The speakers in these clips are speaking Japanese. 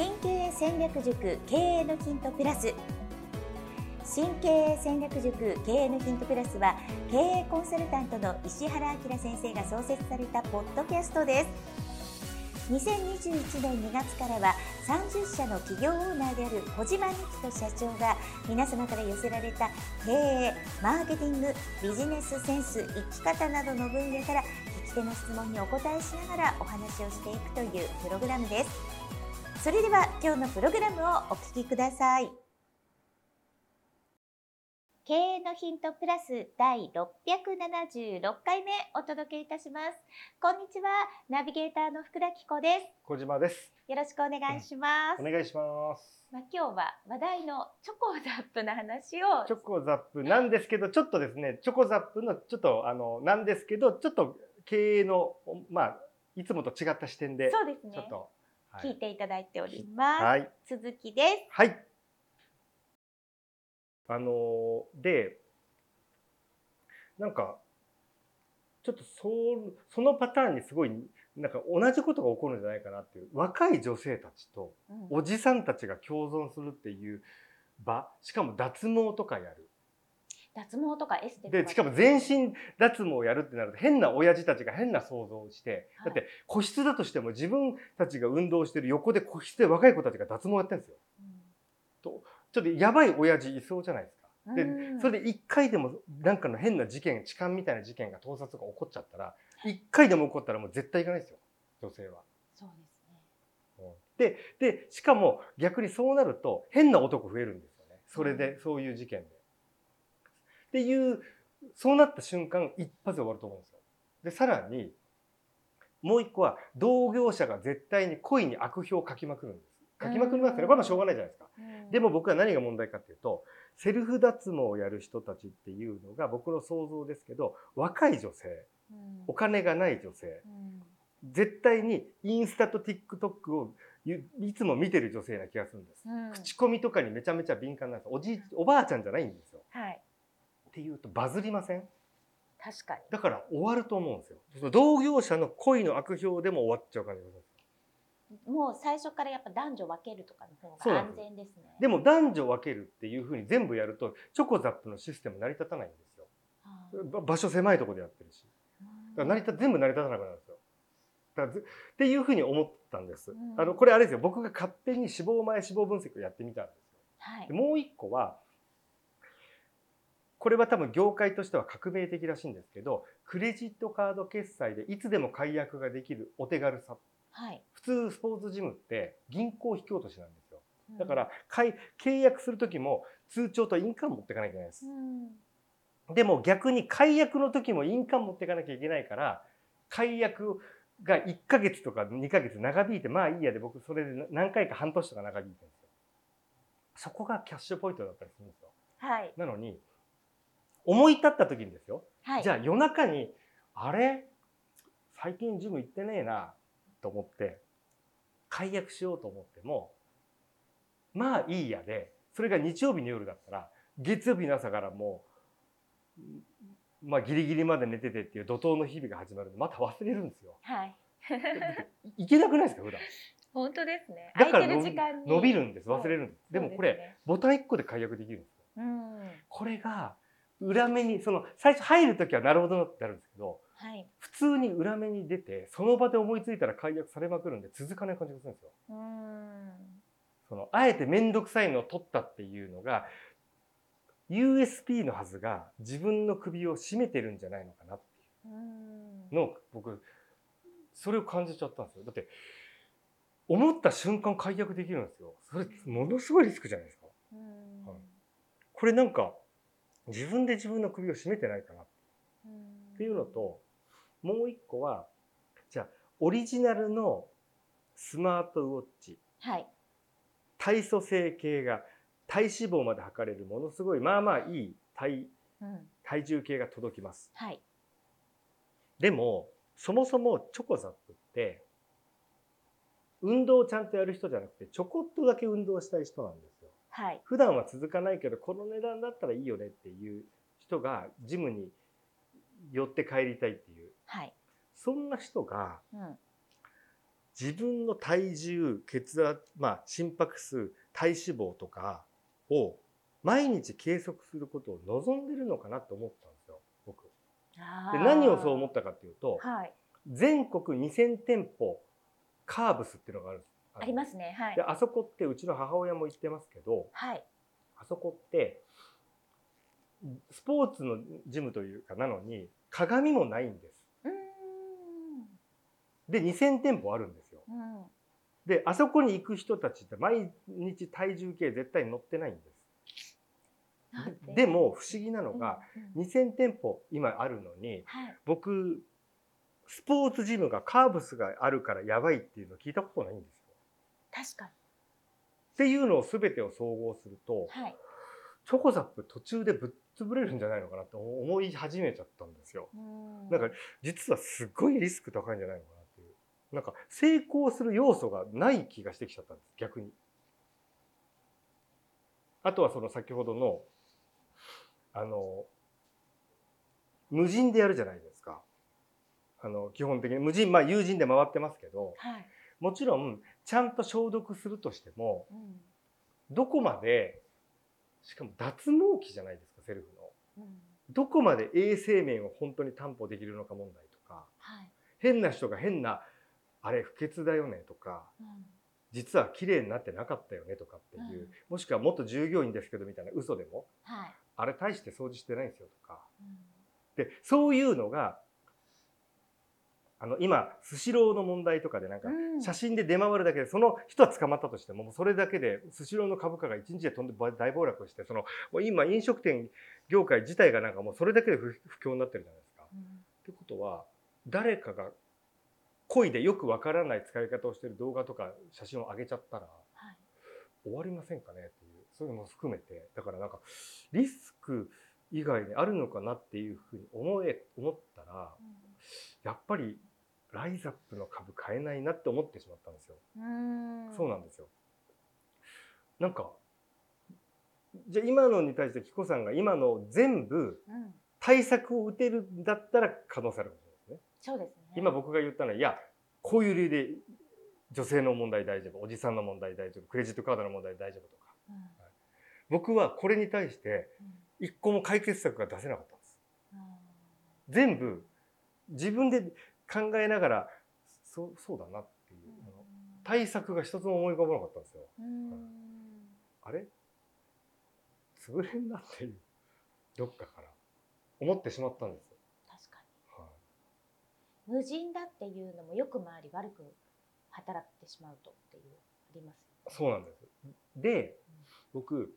新経営戦略塾経営のヒントプラス新経営戦略塾経営のヒントプラスは経営コンサルタントの石原明先生が創設されたポッドキャストです。2021年2月からは30社の企業オーナーである小島美希と社長が皆様から寄せられた経営、マーケティング、ビジネスセンス、生き方などの分野から聞き手の質問にお答えしながらお話をしていくというプログラムです。それでは今日のプログラムをお聞きください経営のヒントプラス第676回目お届けいたします。こんにちは、ナビゲーターの福田紀子です。小島です。よろしくお願いします。お願いします。まあ、今日は話題のチョコザップの話を。チョコザップなんですけど、ちょっとですね、チョコザップのちょっとあのなんですけど、ちょっと経営のまあいつもと違った視点で、そうですね。ちょっと、は聞いていただいております。はい、続きです。はい。あので、なんかちょっとそうそのパターンにすごいなんか同じことが起こるんじゃないかなっていう若い女性たちとうんおじさんたちが共存するっていう場しかも脱毛とかやる脱毛とかエステとでしかも全身脱毛をやるってなると変な親父たちが変な想像をしてはい。だって個室だとしても自分たちが運動してる横で個室で若い子たちが脱毛やってるんですよ。ちょっとやばい親父いそうじゃないですか。でうん。それで一回でもなんかの変な事件痴漢みたいな事件が盗撮が起こっちゃったら一回でも起こったらもう絶対行かないですよ女性は。そうですね。ででしかも逆にそうなると変な男増えるんですよね。それで、そういう事件で。っていうそうなった瞬間一発で終わると思うんですよ。でさらにもう一個は同業者が絶対に故意に悪評を書きまくるんです。書きまくりますよねこれはまあしょうがないじゃないですか。うんでも僕は何が問題かっていうとセルフ脱毛をやる人たちっていうのが僕の想像ですけど若い女性うんお金がない女性うん絶対にインスタと TikTok をゆいつも見てる女性な気がするんです。うん口コミとかにめちゃめちゃ敏感なんです。おじいおばあちゃんじゃないんですよ。はい。っていうとバズりません？確かに。だから終わると思うんですよ。その同業者の恋の悪評でも終わっちゃう感じがす。もう最初からやっぱ男女分けるとかの方が安全ですね。でも男女分けるっていうふうに全部やるとチョコザップのシステム成り立たないんですよ。はいば場所狭いところでやってるし。だから成り立全部成り立たなくなるんですよ。だからずっていうふうに思ったんです。うんあのこれあれですよ。僕が勝手に脂肪前脂肪分析をやってみたんですよ。はいで。もう一個はこれは多分業界としては革命的らしいんですけどクレジットカード決済でいつでも解約ができるお手軽さ。はい。普通スポーツジムって銀行引き落としなんですよ。うん。だから契約する時も通帳と印鑑持っていかなきゃいけないです。うん。でも逆に解約の時も印鑑持っていかなきゃいけないから解約が1ヶ月とか2ヶ月長引いてまあいいやで僕それで何回か半年とか長引いてるんですよ。そこがキャッシュポイントだったりするんですよ。はい。なのに思い立った時にですよ、はい。じゃあ夜中にあれ？最近ジム行ってねえなと思って解約しようと思ってもまあいいやでそれが日曜日の夜だったら月曜日の朝からもうまあギリギリまで寝ててっていう怒涛の日々が始まるんでまた忘れるんですよ。はい。いけなくないですか？普段本当ですね。だから伸びるんです忘れるんです。でもこれ、ねボタン1個で解約できるんですよ。うん。これが裏目にその最初入る時はなるほどなってなるんですけどはい。普通に裏目に出てその場で思いついたら解約されまくるんで続かない感じがするんですよ。うん。そのあえて面倒くさいのを取ったっていうのが USP のはずが自分の首を絞めてるんじゃないのかなってうんいうのを僕それを感じちゃったんですよ。だって思った瞬間解約できるんですよ。それものすごいリスクじゃないですか。これなんか自分で自分の首を絞めてないかなっていうのともう一個はじゃあオリジナルのスマートウォッチはい。体組成計が体脂肪まで測れるものすごいまあまあいい体うん。体重計が届きますはい。でもそもそもチョコザップって運動をちゃんとやる人じゃなくてちょこっとだけ運動したい人なんですよはい。普段は続かないけどこの値段だったらいいよねっていう人がジムに寄って帰りたいっていうはい。そんな人がうん。自分の体重血圧、まあ、心拍数体脂肪とかを毎日計測することを望んでるのかなと思ったんですよ僕。で何をそう思ったかっていうと、はい、全国2000店舗カーブスっていうのがあるんですありますね。はいで。あそこってうちの母親も言ってますけどはい。あそこってスポーツのジムというかなのに鏡もないんです。うーん。で2000店舗あるんですよ。うん。であそこに行く人たちって毎日体重計絶対乗ってないんです。で？でも不思議なのが、うんうん2000店舗今あるのにはい。僕スポーツジムがカーブスがあるからやばいっていうの聞いたことないんですよ。確かに。っていうのを全てを総合するとはい。チョコザップ途中でぶっ潰れるんじゃないのかなと思い始めちゃったんですよ。うんなんか実はすごいリスク高いんじゃないのかなっていう。なんか成功する要素がない気がしてきちゃったんです逆に。あとはその先ほどのあの無人でやるじゃないですか。あの基本的に無人まあ友人で回ってますけどはい。もちろんちゃんと消毒するとしてもうん。どこまでしかも脱毛器じゃないですかセルフの。うん。どこまで衛生面を本当に担保できるのか問題とかはい。変な人が変なあれ不潔だよねとかうん。実は綺麗になってなかったよねとかっていう、うんもしくはもっと従業員ですけどみたいな嘘でもはい。あれ大して掃除してないんですよとかうんでそういうのがあの今スシローの問題とかでなんかうん写真で出回るだけでその人は捕まったとしてももうそれだけでスシローの株価が1日で飛んで大暴落してそのもう今飲食店業界自体がなんかもうそれだけで不不況になってるじゃないですか。うんってことは誰かが恋でよくわからない使い方をしてる動画とか写真を上げちゃったらはい。終わりませんかねっていうそういうのも含めてだからなんかリスク以外にあるのかなっていうふうに思え思ったらやっぱりライザップの株買えないなって思ってしまったんですよ。うん。そうなんですよ。なんかじゃあ今のに対して紀子さんが今の全部うん。対策を打てるんだったら可能性あるかもしれないですね。そうですね。今僕が言ったのはいやこういう理由で女性の問題大丈夫おじさんの問題大丈夫クレジットカードの問題大丈夫とかうん。僕はこれに対してうん一個も解決策が出せなかったんですうん全部自分で考えながらそうそうだなっていうあの対策が一つも思い浮かばなかったんですよ。うん。あれ？潰れんなっていうどっかから思ってしまったんですよ、確かはに無人だっていうのもよく回り悪く働いてしまうとっていうありますい、そうなんです。で僕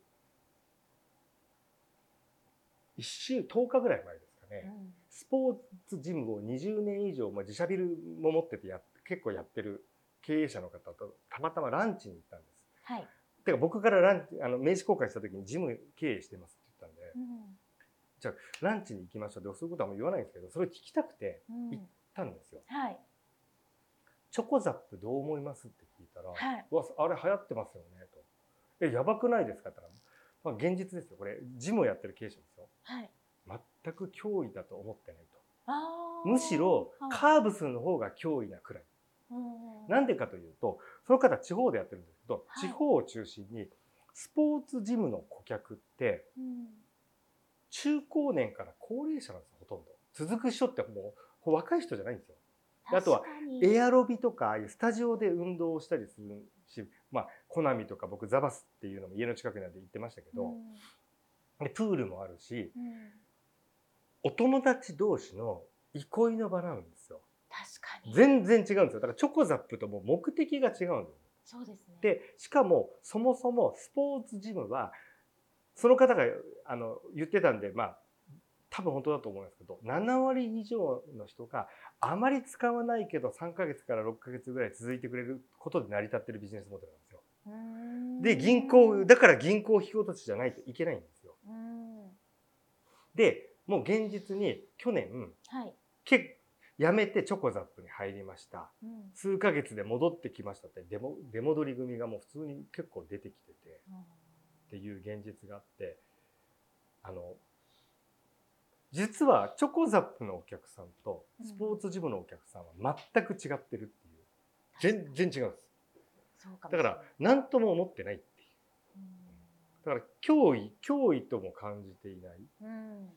一週10日ぐらい前ですかね、よね。スポーツジムを20年以上、まあ、自社ビルも持っててやっ結構やってる経営者の方とたまたまランチに行ったんです。はい。てか僕からランチあの名刺交換した時にジム経営してますって言ったんで、うんじゃあランチに行きましょうでそういうことはもう言わないんですけどそれを聞きたくてうん行ったんですよ。はい。チョコザップどう思いますって聞いたら、はい。うわあれ流行ってますよねと。えやばくないですかって言ったら、まあ、現実ですよこれジムをやってる経営者ですよ。はい。全く脅威だと思ってないと。むしろはい。カーブスの方が脅威なくらい。うん。なんでかというとその方地方でやってるんですけど、はい。地方を中心にスポーツジムの顧客ってうん。中高年から高齢者なんですよほとんど。続く人ってもう若い人じゃないんですよ。あとはエアロビとかああいうスタジオで運動をしたりするしまあコナミとか僕ザバスっていうのも家の近くなんで行ってましたけど、うん。でプールもあるしうんお友達同士の憩いの場なんですよ確かに。全然違うんですよだからチョコザップともう目的が違うんですそうですね。でしかもそもそもスポーツジムはその方があの言ってたんでまあ多分本当だと思うんですけど7割以上の人があまり使わないけど3ヶ月から6ヶ月ぐらい続いてくれることで成り立ってるビジネスモデルなんですよ。うんで銀行だから銀行引き落としじゃないといけないんですよ。うんでもう現実に去年はい。け辞めてチョコザップに入りました。うん。数ヶ月で戻ってきましたって出も出戻り組がもう普通に結構出てきてて。っていう現実があって。あの実はチョコザップのお客さんとスポーツジムのお客さんは全く違ってるっていう。全然違うんです。だから何とも思ってないってだから脅威脅威とも感じていない。うん。うん。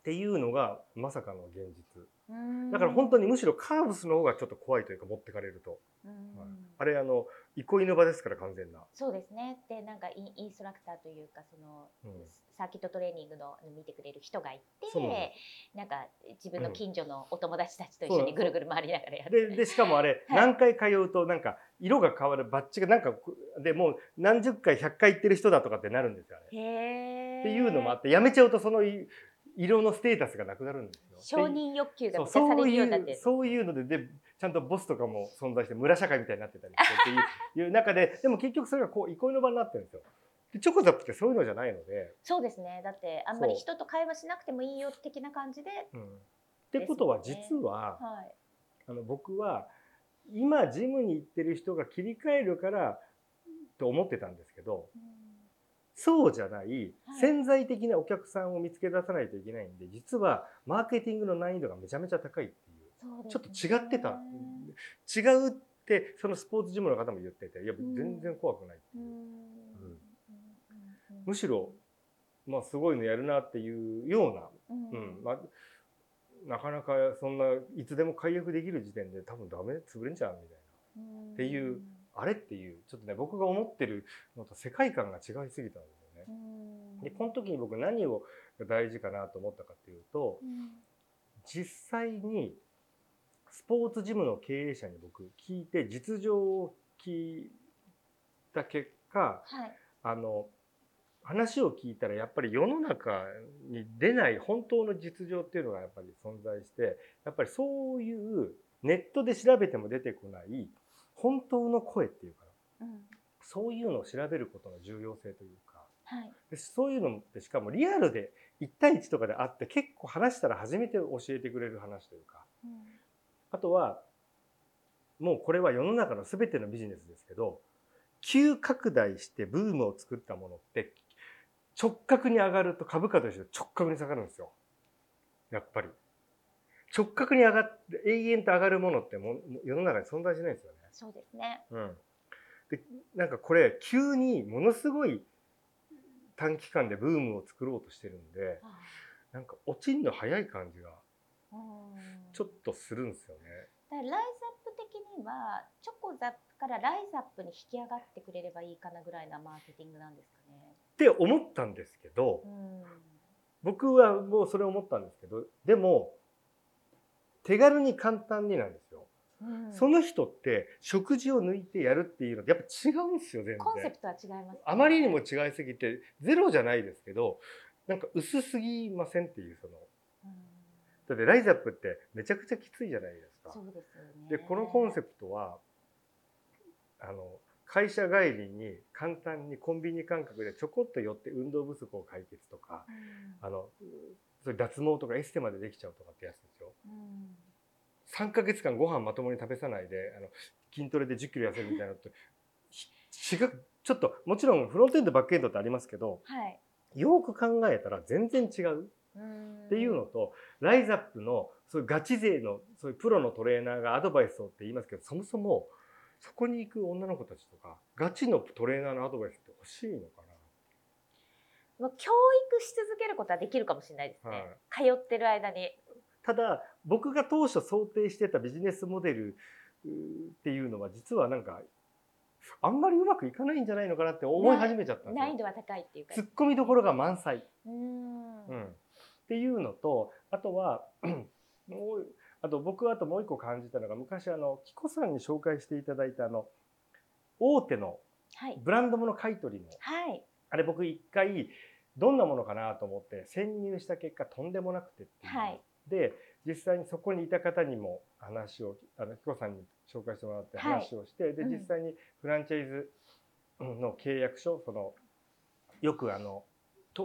っていうのがまさかの現実。うん。だから本当にむしろカーブスの方がちょっと怖いというか持ってかれると。うん。はい。あれあの憩いの場ですから完全な、そうですね。でなんかインインストラクターというかそのうん。サーキットトレーニングの見てくれる人がいそう。なんでてなんか自分の近所のお友達たちと一緒にぐるぐる回りながらやるででしかもあれ、はい。何回通うとなんか色が変わるバッジがなんかでもう何十回100回行ってる人だとかってなるんですよあれ。へー。っていうのもあってやめちゃうとそのい色のステータスがなくなるんですよ。承認欲求が満たされるようにいうなって。るそういうのででちゃんとボスとかも存在して村社会みたいになってたりしてっていう 中ででも結局それがこう憩いの場になってるんですよ。でチョコザップってそういうのじゃないので、そうですね。だってあんまり人と会話しなくてもいいよ的な感じで。うん、ってことは実は、はい。あの僕は今ジムに行ってる人が切り替えるからと思ってたんですけどそうじゃないはい。潜在的なお客さんを見つけ出さないといけないんで実はマーケティングの難易度がめちゃめちゃ高いっていう。ちょっと違ってた。違うってそのスポーツジムの方も言ってていやうん。全然怖くないってう。ん。いううん。むしろまあすごいのやるなっていうようなうん。うん。まあ、なかなかそんないつでも解約できる時点で多分ダメ潰れんじゃんみたいな。っていうあれっていうちょっとね僕が思ってるのと世界観が違いすぎたんですよね。うん。でこの時に僕何をが大事かなと思ったかっていうとうん。実際にスポーツジムの経営者に僕聞いて実情を聞いた結果はい。あの話を聞いたらやっぱり世の中に出ない本当の実情っていうのがやっぱり存在してやっぱりそういうネットで調べても出てこない本当の声っていうかなうん。そういうのを調べることの重要性というかはい。でそういうのってしかもリアルで1対1とかであって結構話したら初めて教えてくれる話というかうん。あとはもうこれは世の中の全てのビジネスですけど急拡大してブームを作ったものって直角に上がると株価として直角に下がるんですよ。やっぱり。直角に上がって永遠と上がるものってもう世の中に存在しないんですよね。そうですねうん。でなんかこれ急にものすごい短期間でブームを作ろうとしてるんであなんか落ちんの早い感じがちょっとするんですよね。だからライズアップ的にはチョコザップからライズアップに引き上がってくれればいいかなぐらいなマーケティングなんですかね。って思ったんですけど、うん僕はもうそれ思ったんですけどでも手軽に簡単になんですよ、うん。その人って食事を抜いてやるっていうのってやっぱ違うんですよ全然。コンセプトは違います、ね。あまりにも違いすぎてゼロじゃないですけどなんか薄すぎませんっていうそのうん。だってライズアップってめちゃくちゃきついじゃないですか。そうですよね。でこのコンセプトはあの会社帰りに簡単にコンビニ感覚でちょこっと寄って運動不足を解決とかうんあのそれ脱毛とかエステまでできちゃうとかってやつですよ。うん3ヶ月間ご飯まともに食べさないであの筋トレで1 0キロ痩せるみたいなのってひ違うちょっともちろんフロントエンドバックエンドってありますけどはい。よく考えたら全然違うっていうのと、ライズアップのそういうガチ勢のそういうプロのトレーナーがアドバイスをって言いますけどそもそもそこに行く女の子たちとかガチのトレーナーのアドバイスって欲しいのかまあ教育し続けることはできるかもしれないですね。はい。通ってる間に。ただ僕が当初想定してたビジネスモデルっていうのは実はなんかあんまりうまくいかないんじゃないのかなって思い始めちゃったんですよ。難易度は高いっていうか。突っ込みどころが満載、うん。うん、っていうのとあとは もうあと僕はあともう一個感じたのが昔あのキコさんに紹介していただいたあの大手のはい。ブランド物買い取りのはい。あれ僕一回どんなものかなと思って潜入した結果とんでもなくてっていうはい。で実際にそこにいた方にも話をあのキコさんに紹介してもらってはい話をして、でうん実際にフランチャイズの契約書そのよくあのと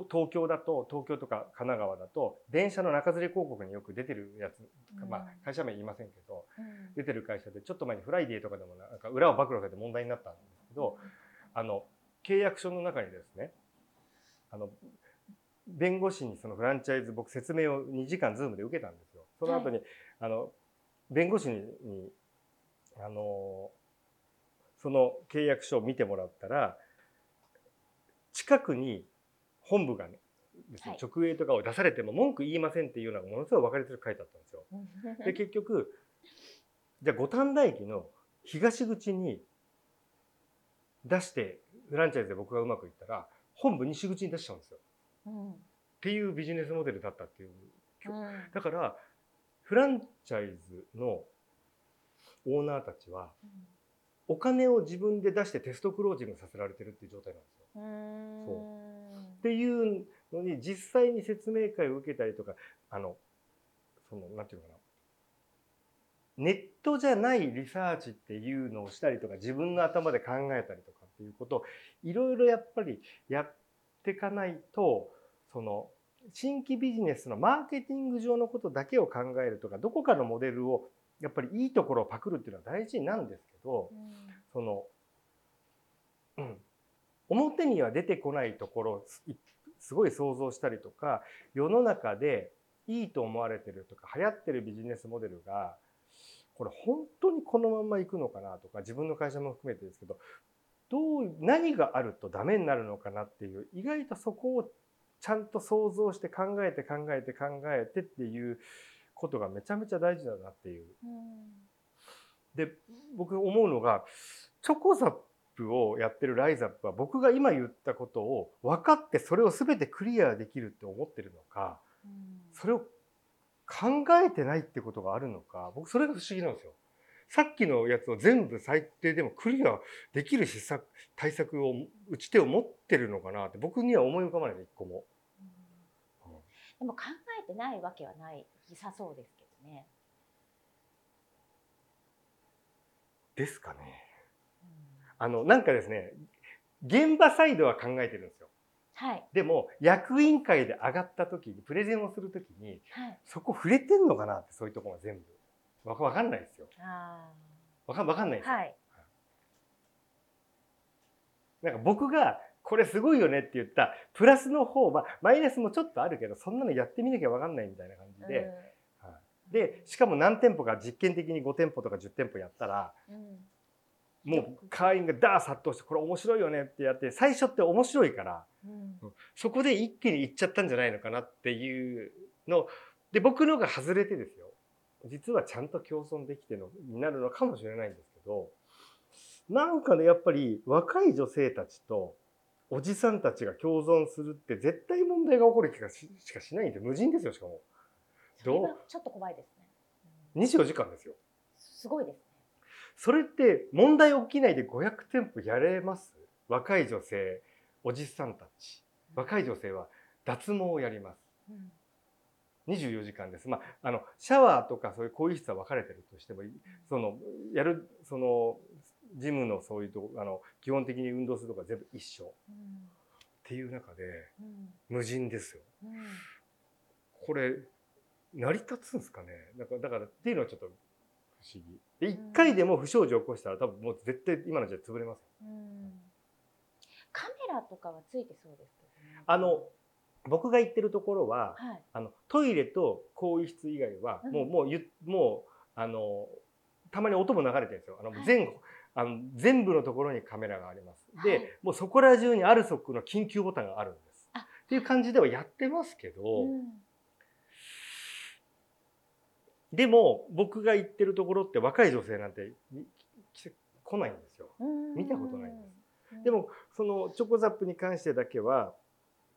東京だと東京とか神奈川だと電車の中吊り広告によく出てるやつ、うん。まあ、会社名言いませんけどうん。出てる会社でちょっと前にフライデーとかでもなんか裏を暴露されて問題になったんですけどあの契約書の中にですねあの弁護士にそのフランチャイズ僕説明を2時間ズームで受けたんですよ。その後に、あの弁護士ににあのその契約書を見てもらったら近くに本部がねですね、はい。直営とかを出されても文句言いませんっていうのがものすごい分かりづらく書いてあったんですよ。で結局じゃあ五反田駅の東口に出してフランチャイズで僕がうまくいったら本部西口に出しちゃうんですよ。うんっていうビジネスモデルだったっていう。うん。だからフランチャイズのオーナーたちはお金を自分で出してテストクロージングさせられてるっていう状態なんですよ。うん。そうっていうのに実際に説明会を受けたりとかあのそのなんていうのかな。ネットじゃないリサーチっていうのをしたりとか自分の頭で考えたりとかっていうことをいろいろやっぱりやっていかないとその新規ビジネスのマーケティング上のことだけを考えるとかどこかのモデルをやっぱりいいところをパクるっていうのは大事なんですけどその、うん、表には出てこないところすごい想像したりとか世の中でいいと思われてるとか流行ってるビジネスモデルがこれ本当にこのままいくのかなとか自分の会社も含めてですけどどう何があるとダメになるのかなっていう意外とそこをちゃんと想像して考えて考えて考えてっていうことがめちゃめちゃ大事だなっていう。で僕思うのがチョコザップをやってるライザップは僕が今言ったことを分かってそれを全てクリアできるって思ってるのかそれを考えてないってことがあるのか僕それが不思議なんですよ。さっきのやつを全部最低でもクリアできる施策対策を打ち手を持ってるのかなって僕には思い浮かばないで一個も。でも考えてないわけはないさそうですけどね。ですかね。あのなんかですね現場サイドは考えてるんですよ。はい。でも役員会で上がった時にプレゼンをする時にはい。そこ触れてんのかなってそういうところが全部。わかわかんないですよ。あわかわかんないですよ、あはい。なんか僕がこれすごいよねって言ったプラスの方はマイナスもちょっとあるけどそんなのやってみなきゃわかんないみたいな感じで、はい。でしかも何店舗か実験的に5店舗とか10店舗やったらうんうんもう会員がダー殺到してこれ面白いよねってやって最初って面白いからうん。そこで一気にいっちゃったんじゃないのかなっていうので僕のが外れてですよ。実はちゃんと共存できてのになるのかもしれないんですけどなんかねやっぱり若い女性たちとおじさんたちが共存するって絶対問題が起こる気がししかしないんで無人ですよしかも。それはちょっと怖いですね。うん。24時間ですよ。すごいですね。それって問題起きないで500店舗やれます？若い女性おじさんたち。若い女性は脱毛をやります。うん。24時間です。まあ、あのシャワーとかそういう更衣室は分かれてるとしてもそのやるそのジムのそういうとこあの基本的に運動するとか全部一緒。っうんていう中でうん。無人ですよ。うん。これ成り立つんですかね？だからだからっていうのはちょっと不思議。で一回でも不祥事を起こしたら多分もう絶対今の時代潰れますよ。うんカメラとかはついてそうですね。あの僕が行ってるところははい。あのトイレと更衣室以外はうんもう、もうゆもうあのたまに音も流れてるんですよ。あのはい全あの全部のところにカメラがあります。で、はいもうそこら中にアルソックの緊急ボタンがあるんです。あっていう感じではやってますけど、でも僕が行ってるところって若い女性なんてみ来ないんですよ。うん。見たことないんです。うんでもそのチョコザップに関してだけは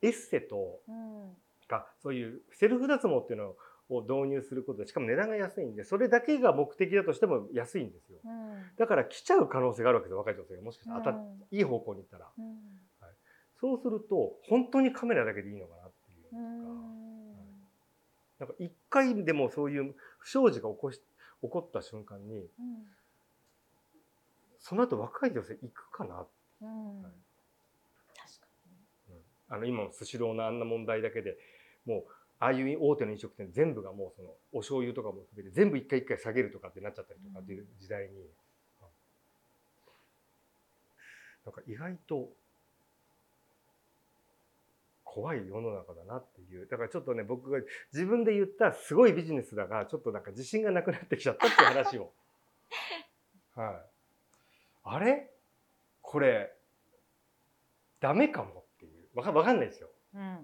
エッセとうん。かそういうセルフ脱毛っていうのを導入することでしかも値段が安いんでそれだけが目的だとしても安いんですよ。うん。だから来ちゃう可能性があるわけです若い女性がもしかしたら。当たっいい方向に行ったら。うん。そうすると本当にカメラだけでいいのかなっていううん。かなんか一回でもそういう不祥事が起こし起こった瞬間にうん。その後若い女性行くかな？うん。はい。確かあの今のスシローのあんな問題だけでもうああいう大手の飲食店全部がもうそのお醤油とかも含めて全部一回一回下げるとかってなっちゃったりとかっていう時代に、なんか意外と怖い世の中だなっていう。だからちょっとね僕が自分で言ったすごいビジネスだがちょっとなんか自信がなくなってきちゃったっていう話を。はい、あれ？これダメかもっていう。わかわかんないですよ、うん。うん、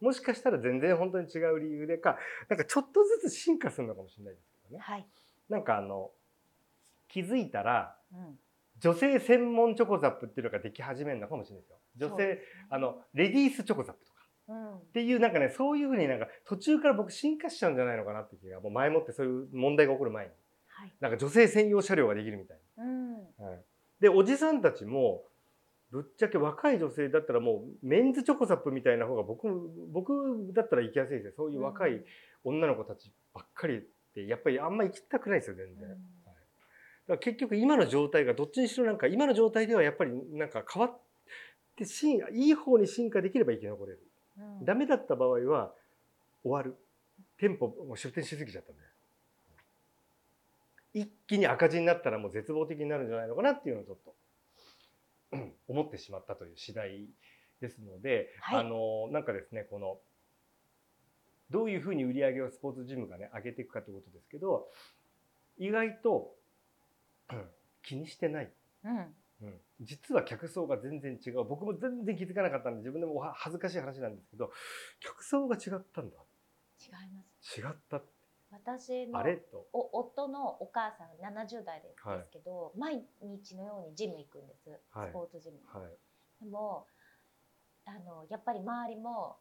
もしかしたら全然本当に違う理由でかなんかちょっとずつ進化するのかもしれないですけどね。はい。なんかあの気づいたらうん。女性専門チョコザップっていうのができ始めるのかもしれないですよ。女性ね。あのレディースチョコザップとっ。ていうなんかねそういうふうになんか途中から僕進化しちゃうんじゃないのかなって気がもう前もってそういう問題が起こる前にはい。なんか女性専用車両ができるみたいうん。な、はい、でおじさんたちもぶっちゃけ若い女性だったらもうメンズチョコザップみたいな方が僕僕だったら行きやすいですよそういう若い女の子たちばっかりってやっぱりあんま行きたくないですよ全然。うんだから結局今の状態がどっちにしろなんか今の状態ではやっぱりなんか変わって進いい方に進化できれば生き残れるうんダメだった場合は終わる。店舗もう出店しすぎちゃったんで一気に赤字になったらもう絶望的になるんじゃないのかなっていうのをちょっとうん思ってしまったという次第ですので、はい。あのなんかですねこのどういうふうに売り上げをスポーツジムがね上げていくかということですけど意外と、うん気にしてない、うん。うん、実は客層が全然違う。僕も全然気づかなかったんで自分でもは恥ずかしい話なんですけど客層が違ったんだ。違います。違った私のあれ？と。お夫のお母さん70代ですけど、毎日のようにジム行くんです、はい。スポーツジムに、はい。でもあのやっぱり周りも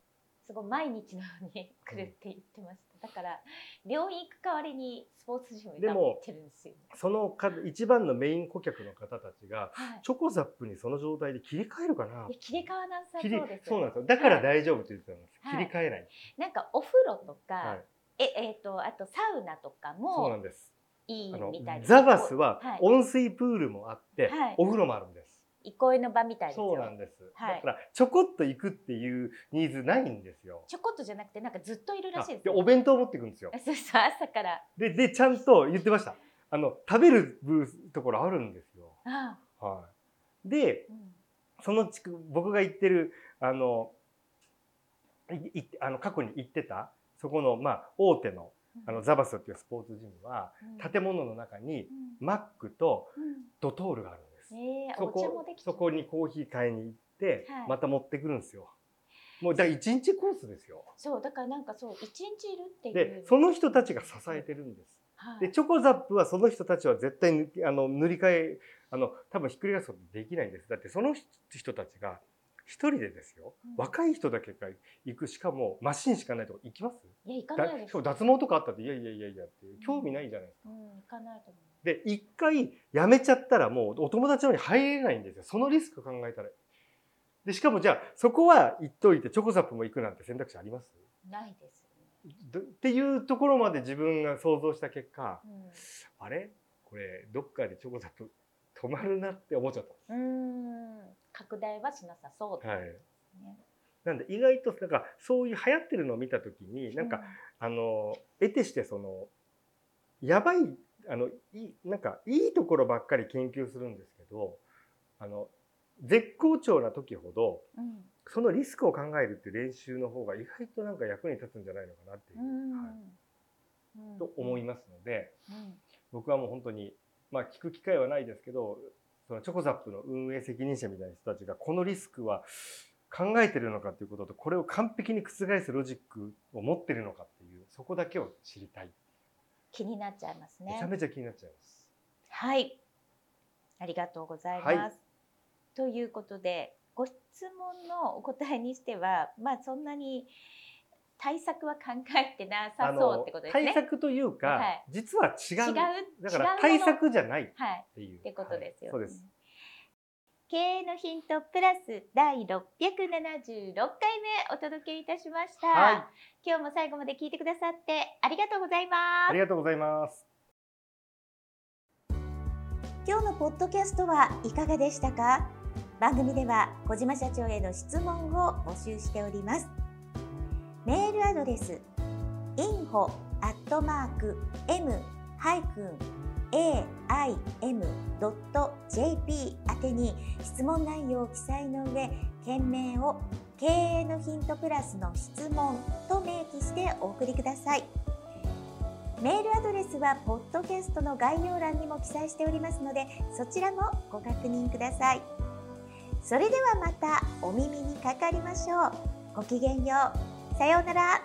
すごい毎日のように 来るって言ってました、だから病院行く代わりにスポーツジムに行ってるんですよ、そのか一番のメイン顧客の方たちがはい。チョコザップにその状態で切り替えるかな。切り替わなさそうですそうなんですよ。だから大丈夫って言ってたんです、はい。切り替えない、なんかお風呂とか、はい、ええー、とあとサウナとかもそうなんです。いいみたいです。ザバスははい。温水プールもあって、はい。お風呂もあるんです憩いの場みたいですよ。そうなんです、はい。だからちょこっと行くっていうニーズないんですよ。ちょこっとじゃなくてなんかずっといるらしいですでよお弁当持ってくんですよ。そうそう朝から。ででちゃんと言ってました。あの食べるブースところあるんですよ。ああ、はい。でうんその地区僕が行ってるあのいいあの過去に行ってたそこのまあ大手のあのザバスっていうスポーツジムはうん。建物の中にうん。マックとうん。ドトールがあるんです。ええそお茶もこできてそこにコーヒー買いに行ってはいまた持ってくるんですよ。もうだから一日コースですよ。そうだからなんかそう一日いるっていうでその人たちが支えてるんです。はいでチョコザップはその人たちは絶対塗りあの塗り替えあの多分ひっくり返すことできないんです。だってその人たちが一人でですよ、うん若い人だけが行くしかもマシンしかないとこ行きます？いや行かだないです脱毛とかあったっていやいやいやいやっていう興味ないじゃないですか。うん行かないと思で一回やめちゃったらもうお友達の方に入れないんですよ。そのリスク考えたら。でしかもじゃあそこは言っといてチョコザップも行くなんて選択肢あります？うないですよね、どっていうところまで自分が想像した結果うん。あれ？これどっかでチョコザップ止まるなって思っちゃった。うーん。拡大はしなさそうす。はい。なんで意外となんかそういう流行ってるのを見た時になんか、あの得てしてそのやばいあのいなんかいいところばっかり研究するんですけどあの絶好調な時ほどうん、うんそのリスクを考えるっていう練習の方が意外となんか役に立つんじゃないのかなっていう、うん。はい。うんと思いますのでうん。僕はもう本当にまあ聞く機会はないですけどそのチョコザップの運営責任者みたいな人たちがこのリスクは考えてるのかということとこれを完璧に覆すロジックを持ってるのかっていうそこだけを知りたい気になっちゃいますねめちゃ。めちゃ気になっちゃいます。はい、ありがとうございます。はいということでご質問のお答えにしてはまあそんなに対策は考えてなさそうってことですね。対策というか、はい実は違う違うだから対策じゃないっはいていう、ってことですよ、はいそうです。経営のヒントプラス第676回目お届けいたしました、はい。今日も最後まで聞いてくださってありがとうございます。ありがとうございます。今日のポッドキャストはいかがでしたか？番組では小島社長への質問を募集しております。メールアドレス info マーク m aim.jp 宛てに質問内容を記載の上件名を経営のヒントプラスの質問と明記してお送りください。メールアドレスはポッドキャストの概要欄にも記載しておりますのでそちらもご確認ください。それではまたお耳にかかりましょう。ごきげんよう。さようなら。